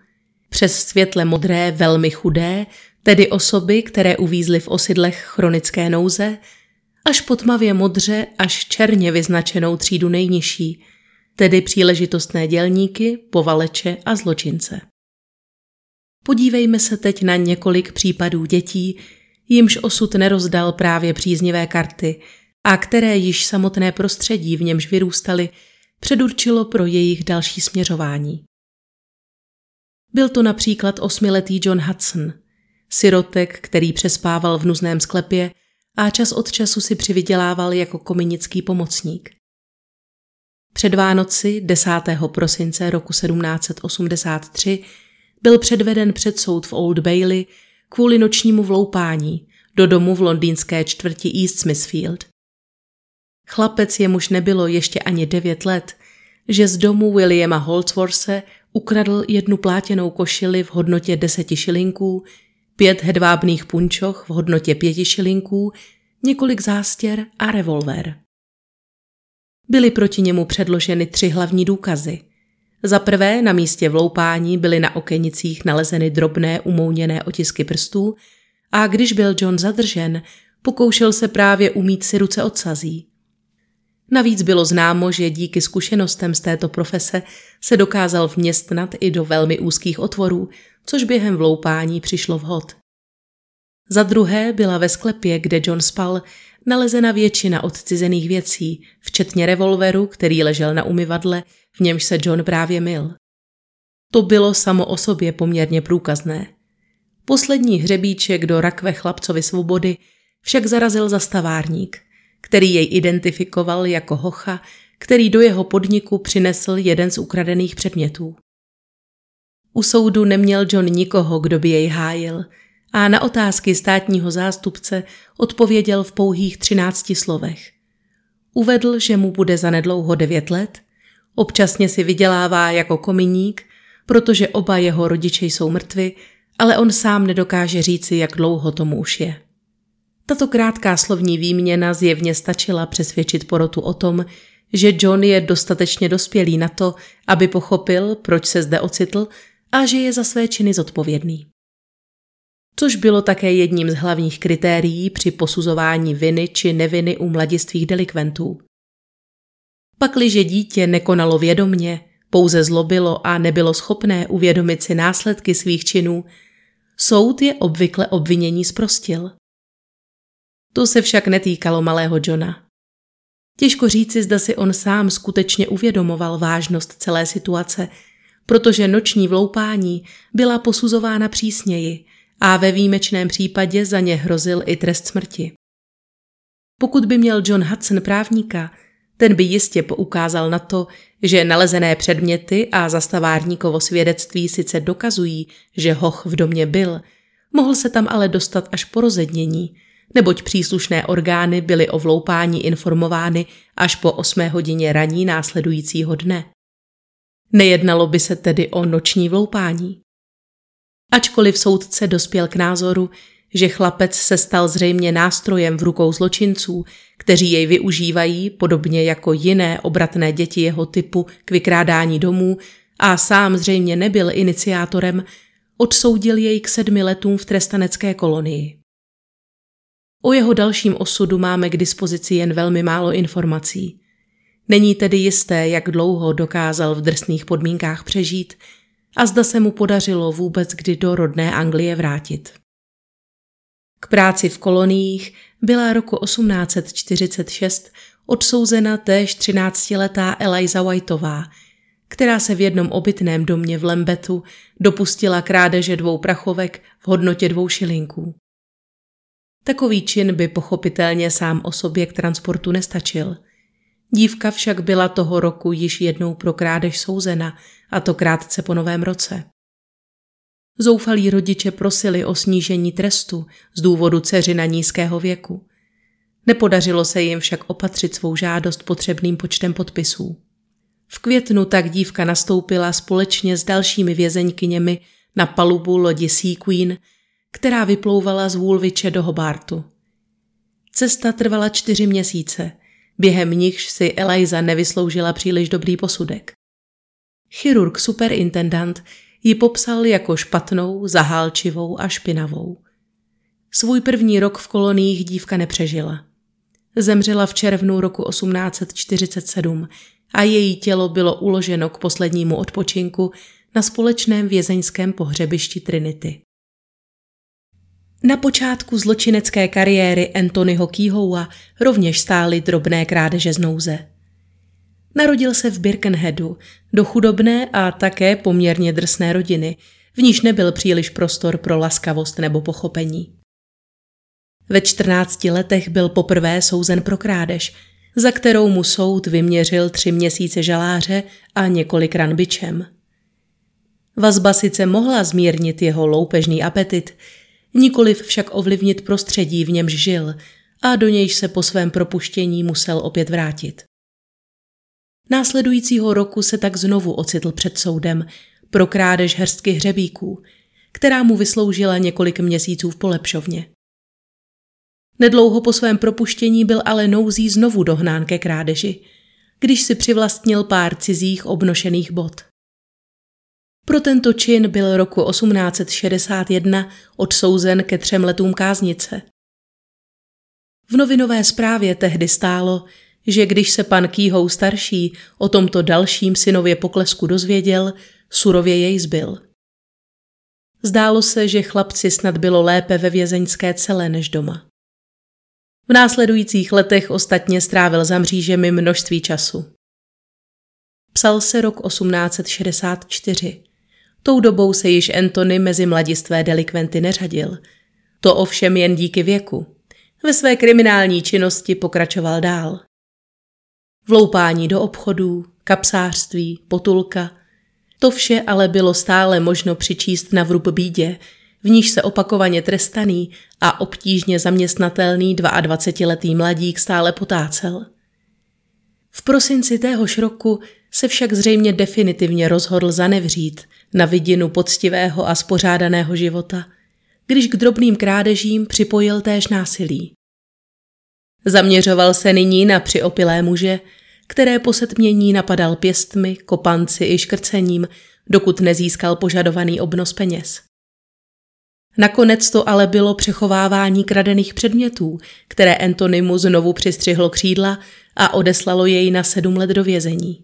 přes světle modré velmi chudé, tedy osoby, které uvízly v osidlech chronické nouze, až po tmavě modře až černě vyznačenou třídu nejnižší, tedy příležitostné dělníky, povaleče a zločince. Podívejme se teď na několik případů dětí, jimž osud nerozdal právě příznivé karty a které již samotné prostředí, v němž vyrůstali, předurčilo pro jejich další směřování. Byl to například osmiletý John Hudson, sirotek, který přespával v nuzném sklepě a čas od času si přivydělával jako kominický pomocník. Před Vánoci 10. prosince roku 1783 byl předveden před soud v Old Bailey kvůli nočnímu vloupání do domu v londýnské čtvrti East Smithfield. Chlapec jemuž nebylo ještě ani devět let, že z domu Williama Holdsworse ukradl jednu plátěnou košili v hodnotě deseti šilinků pět hedvábných punčoch v hodnotě pěti šilinků, několik zástěr a revolver. Byly proti němu předloženy tři hlavní důkazy. Za prvé na místě vloupání byly na okenicích nalezeny drobné umouněné otisky prstů a když byl John zadržen, pokoušel se právě umít si ruce od sazí. Navíc bylo známo, že díky zkušenostem z této profese se dokázal vměstnat i do velmi úzkých otvorů, což během vloupání přišlo vhod. Za druhé byla ve sklepě, kde John spal, nalezena většina odcizených věcí, včetně revolveru, který ležel na umyvadle, v němž se John právě mil. To bylo samo o sobě poměrně průkazné. Poslední hřebíček do rakve chlapcovi svobody však zarazil zastavárník, který jej identifikoval jako hocha, který do jeho podniku přinesl jeden z ukradených předmětů. U soudu neměl John nikoho, kdo by jej hájil a na otázky státního zástupce odpověděl v pouhých třinácti slovech. Uvedl, že mu bude zanedlouho devět let, občasně si vydělává jako kominík, protože oba jeho rodiče jsou mrtvi, ale on sám nedokáže říci, jak dlouho tomu už je. Tato krátká slovní výměna zjevně stačila přesvědčit porotu o tom, že John je dostatečně dospělý na to, aby pochopil, proč se zde ocitl a že je za své činy zodpovědný. Což bylo také jedním z hlavních kritérií při posuzování viny či neviny u mladistvých delikventů. Pakliže dítě nekonalo vědomně, pouze zlobilo a nebylo schopné uvědomit si následky svých činů, soud je obvykle obvinění zprostil. To se však netýkalo malého Johna. Těžko říci, zda si on sám skutečně uvědomoval vážnost celé situace, protože noční vloupání byla posuzována přísněji a ve výjimečném případě za ně hrozil i trest smrti. Pokud by měl John Hudson právníka, ten by jistě poukázal na to, že nalezené předměty a zastavárníkovo svědectví sice dokazují, že hoch v domě byl, mohl se tam ale dostat až po rozednění, neboť příslušné orgány byly o vloupání informovány až po 8 hodině raní následujícího dne. Nejednalo by se tedy o noční vloupání. Ačkoliv soudce dospěl k názoru, že chlapec se stal zřejmě nástrojem v rukou zločinců, kteří jej využívají, podobně jako jiné obratné děti jeho typu k vykrádání domů, a sám zřejmě nebyl iniciátorem, odsoudil jej k sedmi letům v trestanecké kolonii. O jeho dalším osudu máme k dispozici jen velmi málo informací. Není tedy jisté, jak dlouho dokázal v drsných podmínkách přežít a zda se mu podařilo vůbec kdy do rodné Anglie vrátit. K práci v koloniích byla roku 1846 odsouzena též 13-letá Eliza Whiteová, která se v jednom obytném domě v Lembetu dopustila krádeže dvou prachovek v hodnotě dvou šilinků. Takový čin by pochopitelně sám o sobě k transportu nestačil. Dívka však byla toho roku již jednou pro krádež souzena, a to krátce po novém roce. Zoufalí rodiče prosili o snížení trestu z důvodu dceřina nízkého věku. Nepodařilo se jim však opatřit svou žádost potřebným počtem podpisů. V květnu tak dívka nastoupila společně s dalšími vězeňkyněmi na palubu lodi Sea Queen, která vyplouvala z Woolwiche do Hobartu. Cesta trvala čtyři měsíce, během nichž si Eliza nevysloužila příliš dobrý posudek. Chirurg superintendant ji popsal jako špatnou, zahálčivou a špinavou. Svůj první rok v koloniích dívka nepřežila. Zemřela v červnu roku 1847 a její tělo bylo uloženo k poslednímu odpočinku na společném vězeňském pohřebišti Trinity. Na počátku zločinecké kariéry Anthonyho Keyhoua rovněž stály drobné krádeže z nouze. Narodil se v Birkenheadu do chudobné a také poměrně drsné rodiny, v níž nebyl příliš prostor pro laskavost nebo pochopení. Ve 14 letech byl poprvé souzen pro krádež, za kterou mu soud vyměřil tři měsíce žaláře a několik ran bičem. Vazba sice mohla zmírnit jeho loupežný apetit, nikoliv však ovlivnit prostředí, v němž žil a do nějž se po svém propuštění musel opět vrátit. Následujícího roku se tak znovu ocitl před soudem pro krádež hrstky hřebíků, která mu vysloužila několik měsíců v polepšovně. Nedlouho po svém propuštění byl ale nouzí znovu dohnán ke krádeži, když si přivlastnil pár cizích obnošených bot. Pro tento čin byl roku 1861 odsouzen ke třem letům káznice. V novinové zprávě tehdy stálo, že když se pan Kýhou starší o tomto dalším synově poklesku dozvěděl, surově jej zbyl. Zdálo se, že chlapci snad bylo lépe ve vězeňské celé než doma. V následujících letech ostatně strávil za mřížemi množství času. Psal se rok 1864. Tou dobou se již Antony mezi mladistvé delikventy neřadil. To ovšem jen díky věku. Ve své kriminální činnosti pokračoval dál. Vloupání do obchodů, kapsářství, potulka. To vše ale bylo stále možno přičíst na vrub bídě, v níž se opakovaně trestaný a obtížně zaměstnatelný 22-letý mladík stále potácel. V prosinci téhož roku se však zřejmě definitivně rozhodl zanevřít na vidinu poctivého a spořádaného života, když k drobným krádežím připojil též násilí. Zaměřoval se nyní na přiopilé muže, které po setmění napadal pěstmi, kopanci i škrcením, dokud nezískal požadovaný obnos peněz. Nakonec to ale bylo přechovávání kradených předmětů, které Antonimu znovu přistřihlo křídla a odeslalo jej na sedm let do vězení.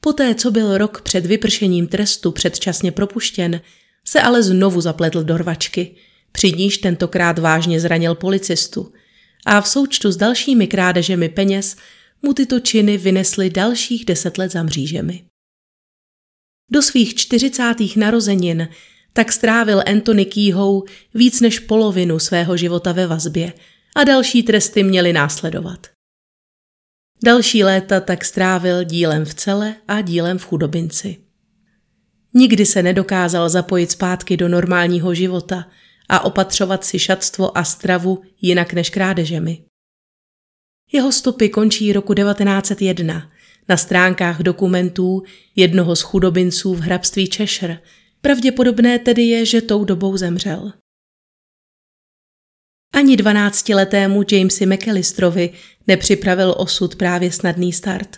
Poté, co byl rok před vypršením trestu předčasně propuštěn, se ale znovu zapletl do rvačky, při níž tentokrát vážně zranil policistu a v součtu s dalšími krádežemi peněz mu tyto činy vynesly dalších deset let za mřížemi. Do svých čtyřicátých narozenin tak strávil Anthony Keyhou víc než polovinu svého života ve vazbě a další tresty měly následovat. Další léta tak strávil dílem v cele a dílem v chudobinci. Nikdy se nedokázal zapojit zpátky do normálního života a opatřovat si šatstvo a stravu jinak než krádežemi. Jeho stopy končí roku 1901 na stránkách dokumentů jednoho z chudobinců v hrabství Cheshire. Pravděpodobné tedy je, že tou dobou zemřel. Ani dvanáctiletému Jamesi McAllisterovi nepřipravil osud právě snadný start.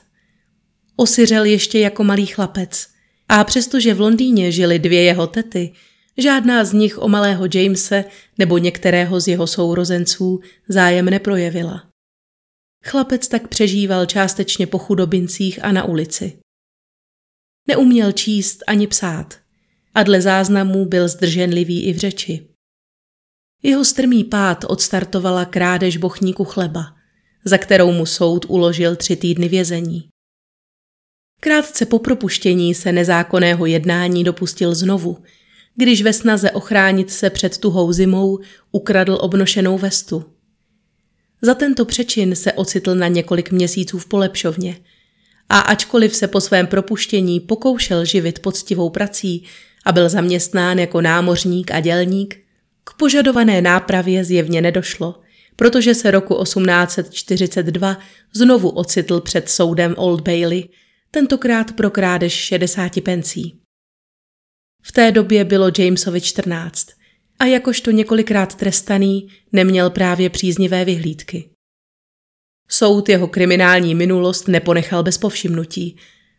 Osiřel ještě jako malý chlapec a přestože v Londýně žili dvě jeho tety, žádná z nich o malého Jamese nebo některého z jeho sourozenců zájem neprojevila. Chlapec tak přežíval částečně po chudobincích a na ulici. Neuměl číst ani psát a dle záznamů byl zdrženlivý i v řeči. Jeho strmý pád odstartovala krádež bochníku chleba, za kterou mu soud uložil tři týdny vězení. Krátce po propuštění se nezákonného jednání dopustil znovu, když ve snaze ochránit se před tuhou zimou ukradl obnošenou vestu. Za tento přečin se ocitl na několik měsíců v polepšovně a ačkoliv se po svém propuštění pokoušel živit poctivou prací a byl zaměstnán jako námořník a dělník, k požadované nápravě zjevně nedošlo, protože se roku 1842 znovu ocitl před soudem Old Bailey, tentokrát pro krádež 60 pencí. V té době bylo Jamesovi 14 a jakožto několikrát trestaný neměl právě příznivé vyhlídky. Soud jeho kriminální minulost neponechal bez povšimnutí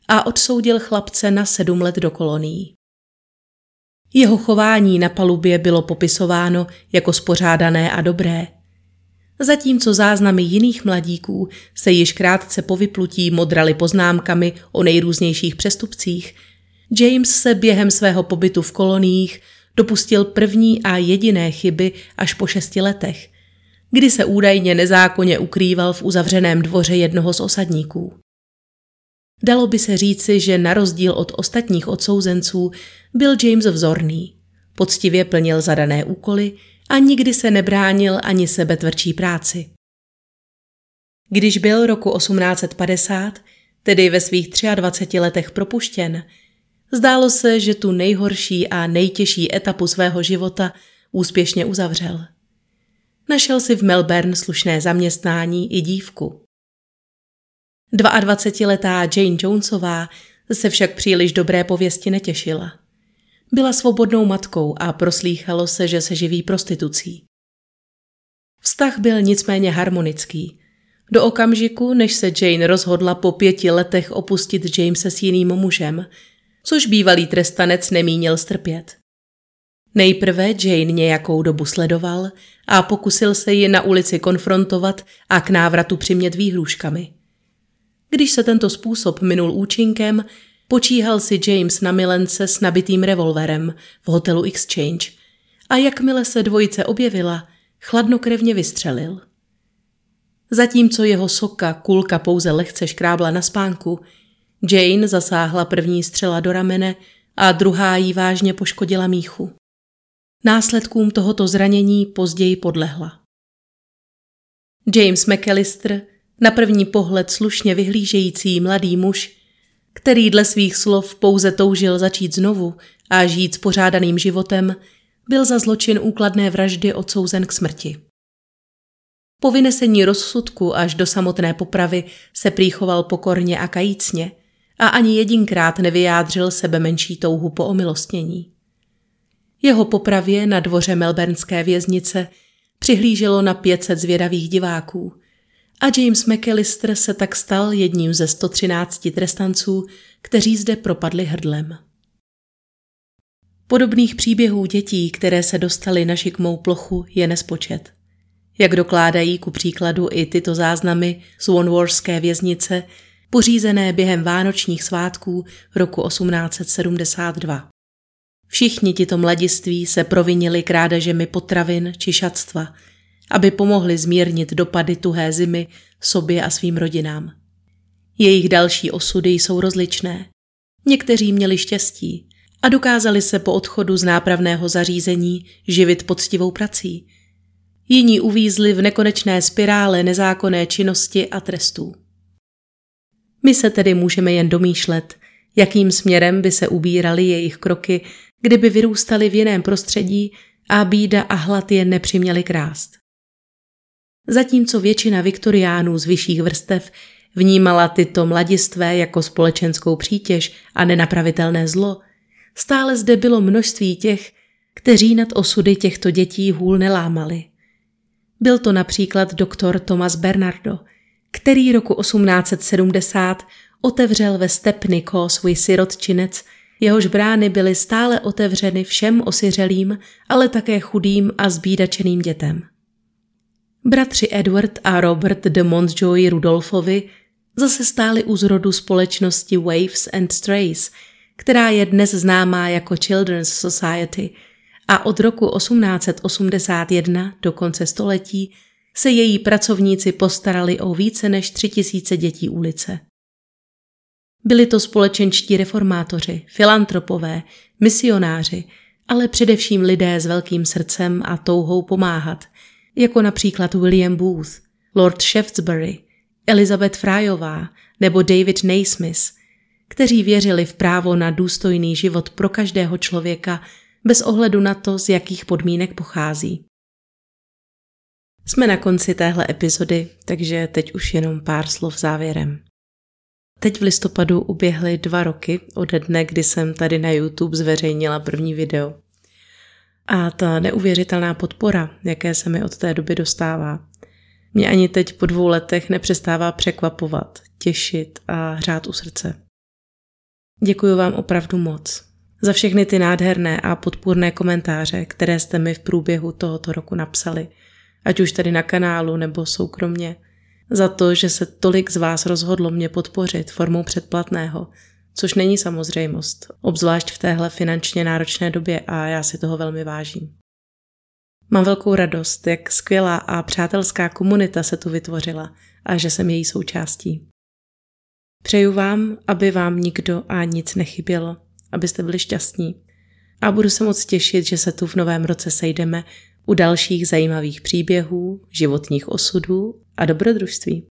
a odsoudil chlapce na sedm let do kolonií. Jeho chování na palubě bylo popisováno jako spořádané a dobré. Zatímco záznamy jiných mladíků se již krátce po vyplutí modraly poznámkami o nejrůznějších přestupcích, James se během svého pobytu v koloniích dopustil první a jediné chyby až po šesti letech, kdy se údajně nezákonně ukrýval v uzavřeném dvoře jednoho z osadníků. Dalo by se říci, že na rozdíl od ostatních odsouzenců byl James vzorný, poctivě plnil zadané úkoly a nikdy se nebránil ani sebe tvrdší práci. Když byl roku 1850, tedy ve svých 23 letech propuštěn, zdálo se, že tu nejhorší a nejtěžší etapu svého života úspěšně uzavřel. Našel si v Melbourne slušné zaměstnání i dívku. 22-letá Jane Jonesová se však příliš dobré pověsti netěšila. Byla svobodnou matkou a proslýchalo se, že se živí prostitucí. Vztah byl nicméně harmonický. Do okamžiku, než se Jane rozhodla po pěti letech opustit Jamese s jiným mužem, což bývalý trestanec nemínil strpět. Nejprve Jane nějakou dobu sledoval a pokusil se ji na ulici konfrontovat a k návratu přimět výhruškami. Když se tento způsob minul účinkem, počíhal si James na milence s nabitým revolverem v hotelu Exchange a jakmile se dvojice objevila, chladnokrevně vystřelil. Zatímco jeho soka kulka pouze lehce škrábla na spánku, Jane zasáhla první střela do ramene a druhá jí vážně poškodila míchu. Následkům tohoto zranění později podlehla. James McAllister, na první pohled slušně vyhlížející mladý muž, který dle svých slov pouze toužil začít znovu a žít s pořádaným životem, byl za zločin úkladné vraždy odsouzen k smrti. Po vynesení rozsudku až do samotné popravy se prýchoval pokorně a kajícně a ani jedinkrát nevyjádřil sebe menší touhu po omilostnění. Jeho popravě na dvoře melbournské věznice přihlíželo na 500 zvědavých diváků a James McAllister se tak stal jedním ze 113 trestanců, kteří zde propadli hrdlem. Podobných příběhů dětí, které se dostaly na šikmou plochu, je nespočet. Jak dokládají ku příkladu i tyto záznamy z Wanworské věznice, pořízené během vánočních svátků roku 1872. Všichni tito mladiství se provinili krádežemi potravin či šatstva, aby pomohli zmírnit dopady tuhé zimy sobě a svým rodinám. Jejich další osudy jsou rozličné. Někteří měli štěstí a dokázali se po odchodu z nápravného zařízení živit poctivou prací. Jiní uvízli v nekonečné spirále nezákonné činnosti a trestů. My se tedy můžeme jen domýšlet, jakým směrem by se ubíraly jejich kroky kdyby vyrůstali v jiném prostředí a bída a hlad je nepřiměli krást. Zatímco většina viktoriánů z vyšších vrstev vnímala tyto mladistvé jako společenskou přítěž a nenapravitelné zlo, stále zde bylo množství těch, kteří nad osudy těchto dětí hůl nelámali. Byl to například doktor Thomas Bernardo, který roku 1870 otevřel ve Stepniko svůj sirotčinec jehož brány byly stále otevřeny všem osiřelým, ale také chudým a zbídačeným dětem. Bratři Edward a Robert de Montjoy Rudolfovi zase stáli u zrodu společnosti Waves and Strays, která je dnes známá jako Children's Society a od roku 1881 do konce století se její pracovníci postarali o více než tři tisíce dětí ulice. Byli to společenští reformátoři, filantropové, misionáři, ale především lidé s velkým srdcem a touhou pomáhat, jako například William Booth, Lord Shaftesbury, Elizabeth Fryová nebo David Naismith, kteří věřili v právo na důstojný život pro každého člověka bez ohledu na to, z jakých podmínek pochází. Jsme na konci téhle epizody, takže teď už jenom pár slov závěrem. Teď v listopadu uběhly dva roky ode dne, kdy jsem tady na YouTube zveřejnila první video. A ta neuvěřitelná podpora, jaké se mi od té doby dostává, mě ani teď po dvou letech nepřestává překvapovat, těšit a hřát u srdce. Děkuji vám opravdu moc za všechny ty nádherné a podpůrné komentáře, které jste mi v průběhu tohoto roku napsali, ať už tady na kanálu nebo soukromně – za to, že se tolik z vás rozhodlo mě podpořit formou předplatného, což není samozřejmost, obzvlášť v téhle finančně náročné době a já si toho velmi vážím. Mám velkou radost, jak skvělá a přátelská komunita se tu vytvořila a že jsem její součástí. Přeju vám, aby vám nikdo a nic nechybělo, abyste byli šťastní. A budu se moc těšit, že se tu v novém roce sejdeme u dalších zajímavých příběhů, životních osudů a dobrodružství.